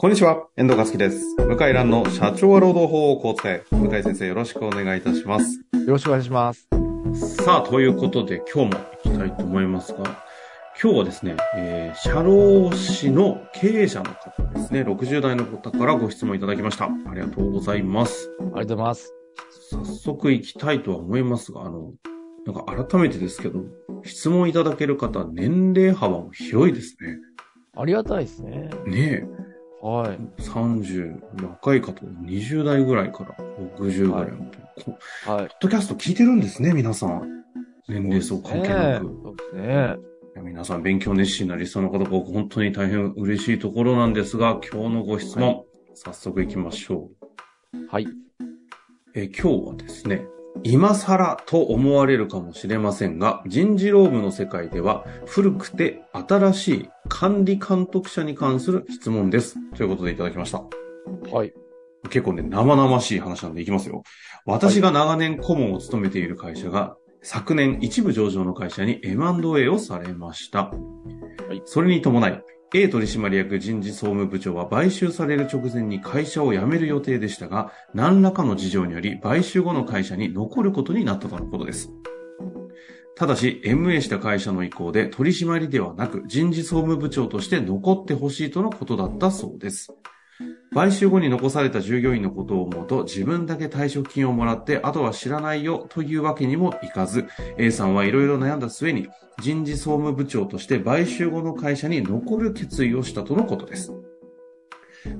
こんにちは、遠藤和樹です。向井蘭の社長は労働法をこう伝え。向井先生よろしくお願いいたします。よろしくお願いします。さあ、ということで今日も行きたいと思いますが、今日はですね、えー、社労士の経営者の方ですね、60代の方からご質問いただきました。ありがとうございます。ありがとうございます。早速行きたいとは思いますが、あの、なんか改めてですけど、質問いただける方、年齢幅も広いですね。ありがたいですね。ねはい。え、30、若い方、20代ぐらいから60ぐらいまで。こはい。ポッドキャスト聞いてるんですね、皆さん。年齢層関係なく。そうですね。皆さん勉強熱心なリストの方、僕本当に大変嬉しいところなんですが、今日のご質問、早速行きましょう。はい。えー今日はですね、今更と思われるかもしれませんが、人事労務の世界では古くて新しい管理監督者に関する質問です。ということでいただきました。はい。結構ね、生々しい話なんでいきますよ。私が長年顧問を務めている会社が、昨年一部上場の会社に M&A をされました。いそれに伴い、A 取締役人事総務部長は買収される直前に会社を辞める予定でしたが、何らかの事情により買収後の会社に残ることになったとのことです。ただし、MA した会社の意向で取締りではなく人事総務部長として残ってほしいとのことだったそうです。買収後に残された従業員のことを思うと自分だけ退職金をもらってあとは知らないよというわけにもいかず A さんはいろいろ悩んだ末に人事総務部長として買収後の会社に残る決意をしたとのことです。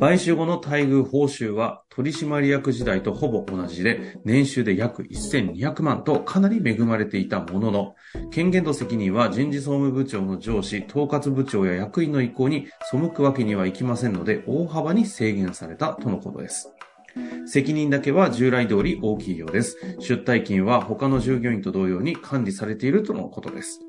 買収後の待遇報酬は取締役時代とほぼ同じで年収で約1200万とかなり恵まれていたものの権限と責任は人事総務部長の上司、統括部長や役員の意向に背くわけにはいきませんので大幅に制限されたとのことです。責任だけは従来通り大きいようです。出退金は他の従業員と同様に管理されているとのことです。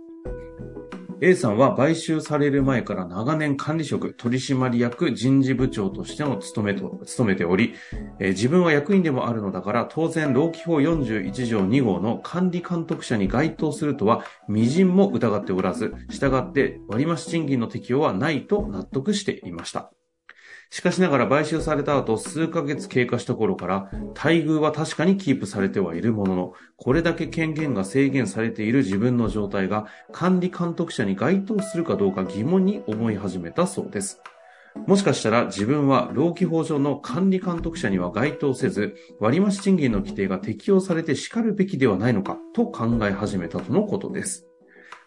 A さんは買収される前から長年管理職、取締役、人事部長としての務めと、務めており、えー自分は役員でもあるのだから、当然、労基法41条2号の管理監督者に該当するとは、微塵も疑っておらず、従って割増賃金の適用はないと納得していました。しかしながら買収された後数ヶ月経過した頃から待遇は確かにキープされてはいるものの、これだけ権限が制限されている自分の状態が管理監督者に該当するかどうか疑問に思い始めたそうです。もしかしたら自分は労基法上の管理監督者には該当せず、割増賃金の規定が適用されて叱るべきではないのかと考え始めたとのことです。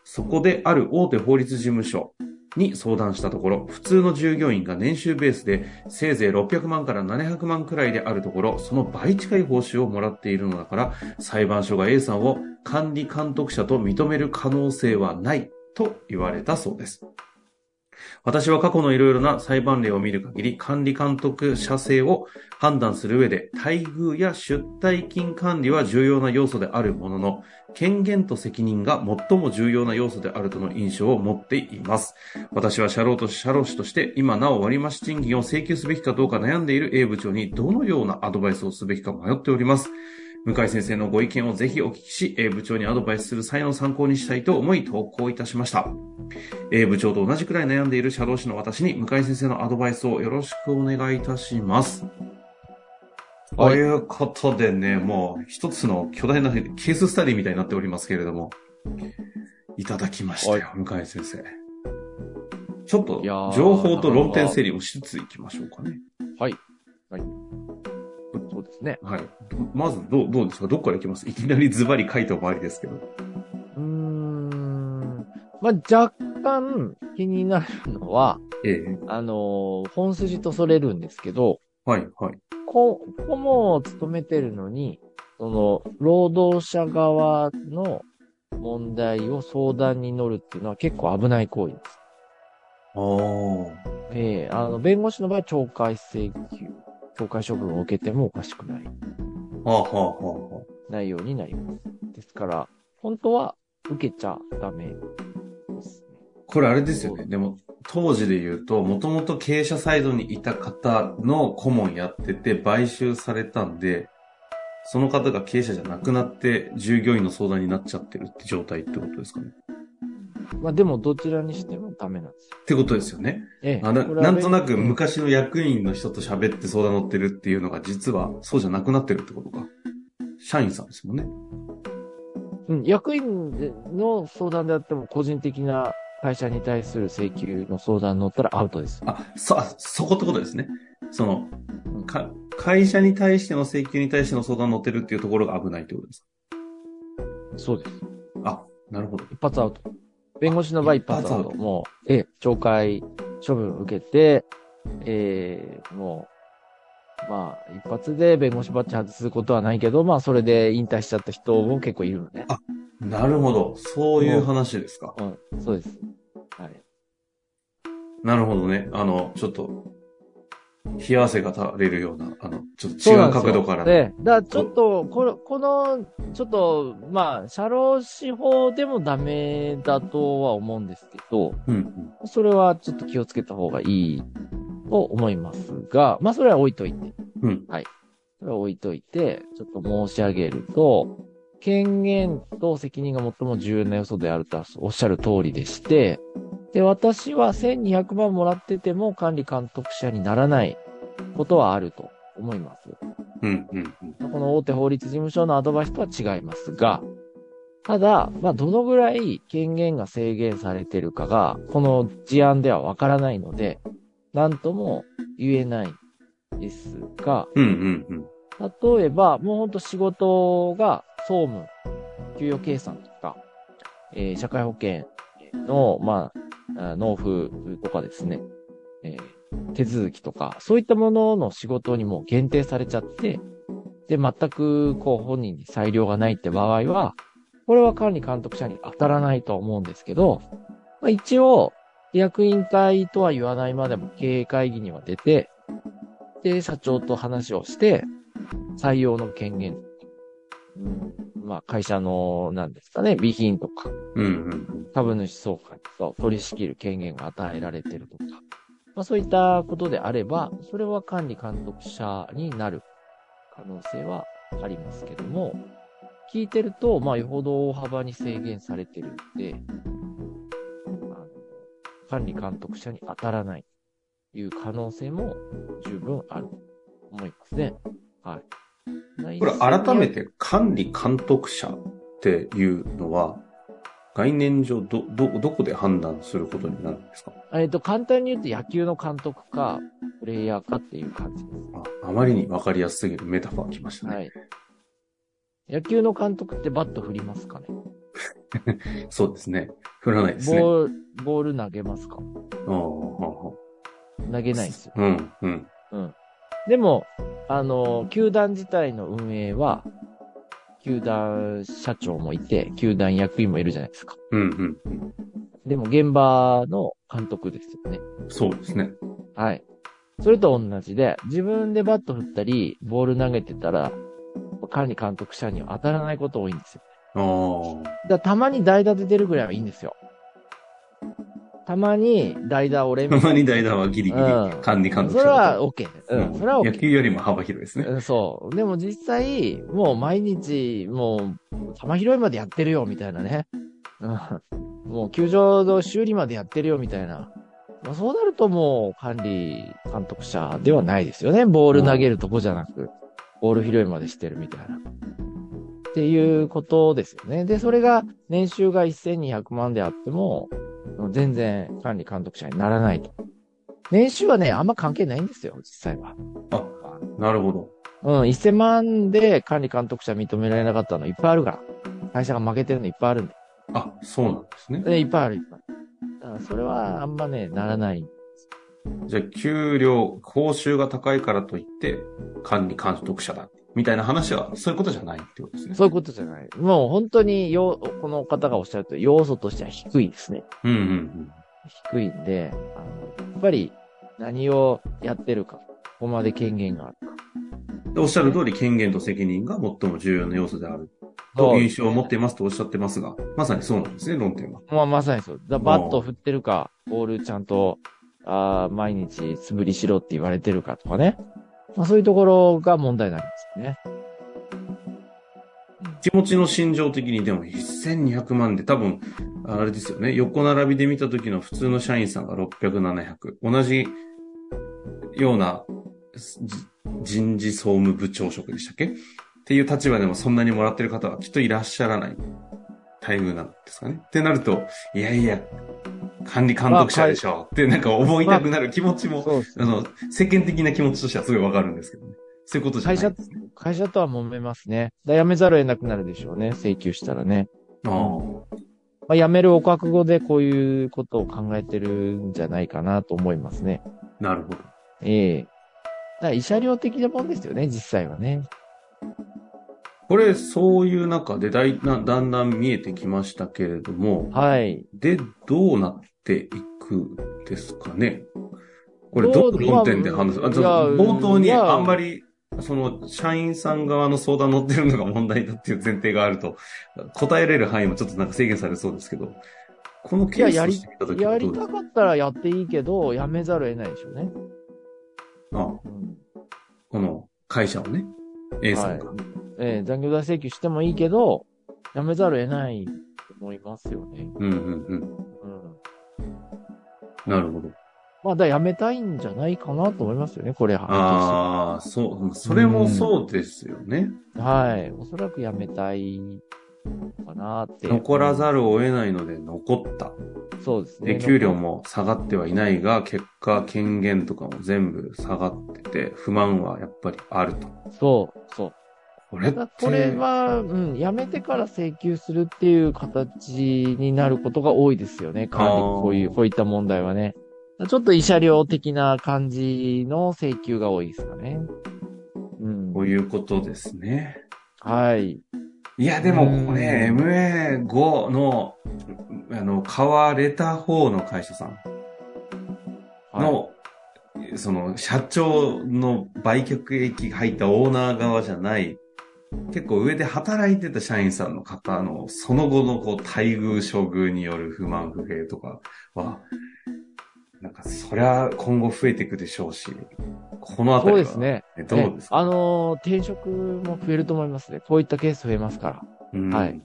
そこである大手法律事務所に相談したところ、普通の従業員が年収ベースでせいぜい600万から700万くらいであるところ、その倍近い報酬をもらっているのだから、裁判所が A さんを管理監督者と認める可能性はないと言われたそうです。私は過去のいろいろな裁判例を見る限り、管理監督者性を判断する上で、待遇や出退金管理は重要な要素であるものの、権限と責任が最も重要な要素であるとの印象を持っています。私は社労と社労士として、今なお割増賃金を請求すべきかどうか悩んでいる A 部長にどのようなアドバイスをすべきか迷っております。向井先生のご意見をぜひお聞きし、A 部長にアドバイスする際の参考にしたいと思い投稿いたしました。A 部長と同じくらい悩んでいる社労士の私に向井先生のアドバイスをよろしくお願いいたします。はいということでね、もう一つの巨大なケーススタディみたいになっておりますけれども、いただきましたよ、向井先生。ちょっと情報と論点整理をしつついきましょうかね。はい。はい。そうですね。はい。まず、どう、どうですか？どっからいきます？いきなりズバリ書いてもありですけど。うーん。まあ、若干気になるのは、ええあのー本筋とそれるんですけど、はい、はい。こ顧問を務めてるのに、その、労働者側の問題を相談に乗るっていうのは結構危ない行為です。ああ。ええあの、弁護士の場合は懲戒請求、懲戒処分を受けてもおかしくないはあ、はあ、はあ、は内容になります。ですから、本当は受けちゃダメですね。これあれですよね。でも、当時で言うと、もともと経営者サイドにいた方の顧問やってて、買収されたんで、その方が経営者じゃなくなって、従業員の相談になっちゃってるって状態ってことですかね。まあでもどちらにしてもダメなんですよ。ってことですよね。ええ。あななんとなくうん昔の役員の人と喋って相談乗ってるっていうのが実はそうじゃなくなってるってことか。社員さんですもんね。うん、役員の相談であっても個人的な会社に対する請求の相談に乗ったらアウトです。あ、そ、あそこってことですね。そのうん、か、会社に対しての請求に対しての相談乗ってるっていうところが危ないってことですそうです。かあ、なるほど。一発アウト。弁護士の場合一発アウト。一発アウトもう、ええ、懲戒処分を受けて、ええもう、まあ、一発で弁護士バッジ外すことはないけど、まあ、それで引退しちゃった人も結構いるのね。なるほど。そういう話ですか。うん、そうです。はい。なるほどね。あの、ちょっと、冷や汗が垂れるような、あの、ちょっと違う角度から。で、だからちょっと、この、この、ちょっと、まあ、社労士法でもダメだとは思うんですけど、うん、うん。それはちょっと気をつけた方がいいと思いますが、まあ、それは置いといて。うん。それは置いといて、ちょっと申し上げると、権限と責任が最も重要な要素であるとはおっしゃる通りでして、で、私は1200万もらってても管理監督者にならないことはあると思います。うん、うん、うん。この大手法律事務所のアドバイスとは違いますが、ただ、まあ、どのぐらい権限が制限されてるかが、この事案ではわからないので、なんとも言えないですが、うん、うん、うん。例えば、もうほんと仕事が総務、給与計算とか、えー社会保険の、まあ、あ納付とかですね、えー手続きとか、そういったものの仕事にも限定されちゃって、で、全く、こう、本人に裁量がないって場合は、これは管理監督者に当たらないと思うんですけど、まあ、一応、役員会とは言わないまでも経営会議には出て、で、社長と話をして、採用の権限、まあ会社の、なんですかね、備品とか、うん、うん。株主総会とか取り仕切る権限が与えられてるとか、まあそういったことであれば、それは管理監督者になる可能性はありますけども、聞いてると、まあよほど大幅に制限されてるんで、あの管理監督者に当たらないという可能性も十分あると思いますね。はい。これ改めて管理監督者っていうのは、概念上ど、ど、どこで判断することになるんですか？えっと、簡単に言うと野球の監督か、プレイヤーかっていう感じです。ああまりに分かりやすすぎるメタファー来ましたね。はい。野球の監督ってバット振りますかね？そうですね。振らないですね。ボール、ボール投げますか？ああ投げないですよ。うん、うん。でも、あの、球団自体の運営は、球団社長もいて、球団役員もいるじゃないですか。うん、うん、うん。でも現場の監督ですよね。そうですね。はい。それと同じで、自分でバット振ったり、ボール投げてたら、管理監督者には当たらないこと多いんですよ。ああ。だたまに代打で出るぐらいはいいんですよ。たまに代打俺たまに代打はギリギリうん管理監督それは者 OK です。うん、それは OK 野。球よりも幅広いですね。うんそう。でも実際、もう毎日、もう、玉拾いまでやってるよ、みたいなね。うんもう球場の修理までやってるよ、みたいな。まあそうなるともう管理監督者ではないですよね。ボール投げるとこじゃなく、ボール拾いまでしてるみたいな。っていうことですよね。で、それが年収が1200万であっても、全然管理監督者にならないと。年収はね、あんま関係ないんですよ、実際は。あ、なるほど。うん、1000万で管理監督者認められなかったのいっぱいあるから。会社が負けてるのいっぱいあるんで。あ、そうなんですね。でいっぱいある、いっぱい。だからそれはあんまね、ならない。じゃあ、給料、報酬が高いからといって、管理監督者だ。みたいな話は、そういうことじゃないってことですね。そういうことじゃない。もう本当によ、この方がおっしゃると要素としては低いですね。うんうんうん。低いんで、あの、やっぱり何をやってるか、ここまで権限があるか。でおっしゃる通り、権限と責任が最も重要な要素である。と印象を持っていますとおっしゃってますが、まさにそうなんですね、論点は。まあ、まさにそう。だバット振ってるか、ボールちゃんと、あー毎日素振りしろって言われてるかとかね。まあ、そういうところが問題なんですよね。うん気持ちの心情的にでも1200万で多分、あれですよね。横並びで見た時の普通の社員さんが600、700。同じようなじ人事総務部長職でしたっけ？っていう立場でもそんなにもらってる方はきっといらっしゃらない待遇なんですかね。ってなると、いやいや、管理監督者でしょってなんか思いたくなる気持ちも、そうですあの、世間的な気持ちとしてはすごいわかるんですけどね。そういうことじゃない会社、会社とは揉めますね。だ辞めざるを得なくなるでしょうね。請求したらね。ああ。まあ、辞めるお覚悟でこういうことを考えてるんじゃないかなと思いますね。なるほど。ええだから慰謝料的なもんですよね、実際はね。これ、そういう中でだいなだんだん見えてきましたけれども、はい。で、どうなっていくですかね。これ、どの論点で話す、冒頭にあんまり、その、社員さん側の相談乗ってるのが問題だっていう前提があると、答えれる範囲もちょっとなんか制限されそうですけど、このケースとして見たときやりたかったらやっていいけど、辞めざるを得ないでしょうね。あうんこの会社をね、A さんが。ええ残業代請求してもいいけど、辞めざるを得ないと思いますよね。うんうんうん。うん。なるほど。まあ、だから辞めたいんじゃないかなと思いますよね、これは。ああ、そう、それもそうですよね。はい。おそらく辞めたいのかなって。残らざるを得ないので残った。そうですね。で、給料も下がってはいないが、結果、権限とかも全部下がってて、不満はやっぱりあると。そう、そう。これこれは、うん、辞めてから請求するっていう形になることが多いですよね。こういう、こういった問題はね。ちょっと慰謝料的な感じの請求が多いですかね。うんこ。ういうことですね。はい。いや、でもこれ、うん MA5 の、あの、買われた方の会社さんはいの、その、社長の売却益が入ったオーナー側じゃない、結構上で働いてた社員さんの方の、その後のこう、待遇処遇による不満不平とかは、か、そりゃ今後増えていくでしょうし、このあたりは、そうですね。どうですか、ねあのー転職も増えると思いますね。こういったケース増えますから。うんはい。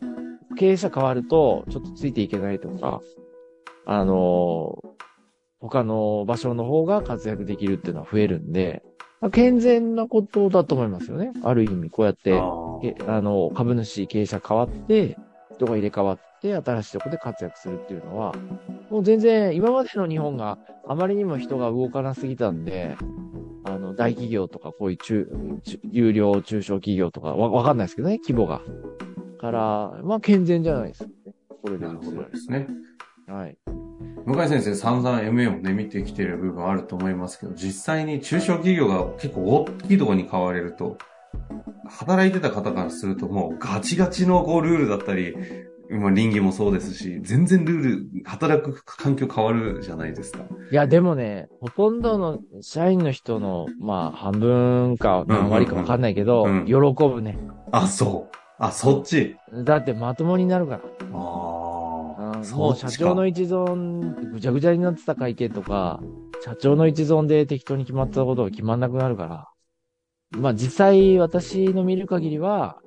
経営者変わると、ちょっとついていけないとか、あのー他の場所の方が活躍できるっていうのは増えるんで、まあ健全なことだと思いますよね。ある意味、こうやって、あの、株主、経営者変わって、人が入れ替わって、新しいとこで活躍するっていうのは、もう全然、今までの日本があまりにも人が動かなすぎたんで、あの、大企業とか、こういう中、中有料中小企業とか、わ、わかんないですけどね、規模が。から、まあ、健全じゃないですかね。これでなるほどですね。はい。向井先生、散々 MA もね、見てきてる部分あると思いますけど、実際に中小企業が結構大きいところに買われると、働いてた方からするともうガチガチのこうルールだったり、まあ倫理もそうですし、全然ルール、働く環境変わるじゃないですか。いや、でもね、ほとんどの社員の人の、まあ、半分か何割かわかんないけど、うん喜ぶね。あ、そう。あ、そっち。だってまともになるから。ああ、もう社長の一存、ぐちゃぐちゃになってた会見とか、社長の一存で適当に決まったことが決まんなくなるから。まあ実際私の見る限りは、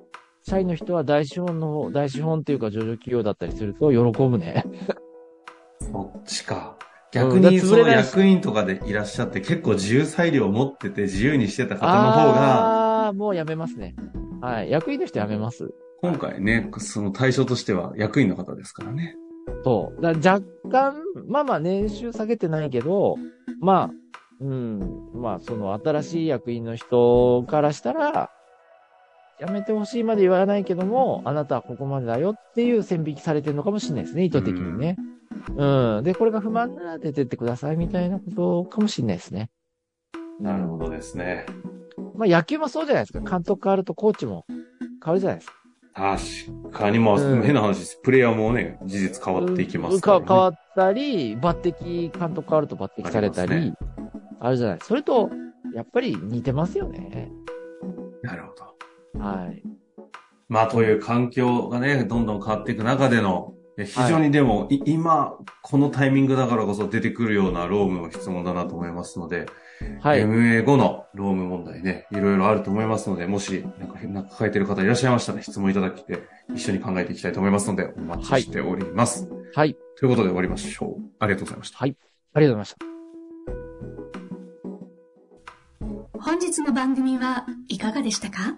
社員の人は大資本の方、大資本っていうか上場企業だったりすると喜ぶね。そっちか。うん逆にその役員とかでいらっしゃって結構自由裁量を持ってて自由にしてた方の方が、ああー、もう辞めますね。はい。役員の人辞めます。今回ね、その対象としては役員の方ですからね。そう。だ若干、まあまあ年収下げてないけど、まあ、うん、まあその新しい役員の人からしたら、やめてほしいまで言わないけども、あなたはここまでだよっていう線引きされてるのかもしれないですね、意図的にね。うん。で、これが不満なら出てってくださいみたいなことかもしれないですね。なるほどですね。まあ野球もそうじゃないですか。監督変わるとコーチも変わるじゃないですか。確かに、まあ、うん変な話です。プレイヤーもね、事実変わっていきますから、ね。か変わったり、抜擢、監督変わると抜擢されたありり、あるじゃない。それと、やっぱり似てますよね。なるほど。はい。まあ、という環境がね、どんどん変わっていく中での、非常にでも、い今、このタイミングだからこそ出てくるようなロームの質問だなと思いますので、はい。MA 後のローム問題ね、いろいろあると思いますので、もし、なんか、なんか抱えてる方いらっしゃいましたら、質問いただきて、一緒に考えていきたいと思いますので、お待ちしております。はい。ということで終わりましょう。ありがとうございました。ありがとうございました。本日の番組はいかがでしたか？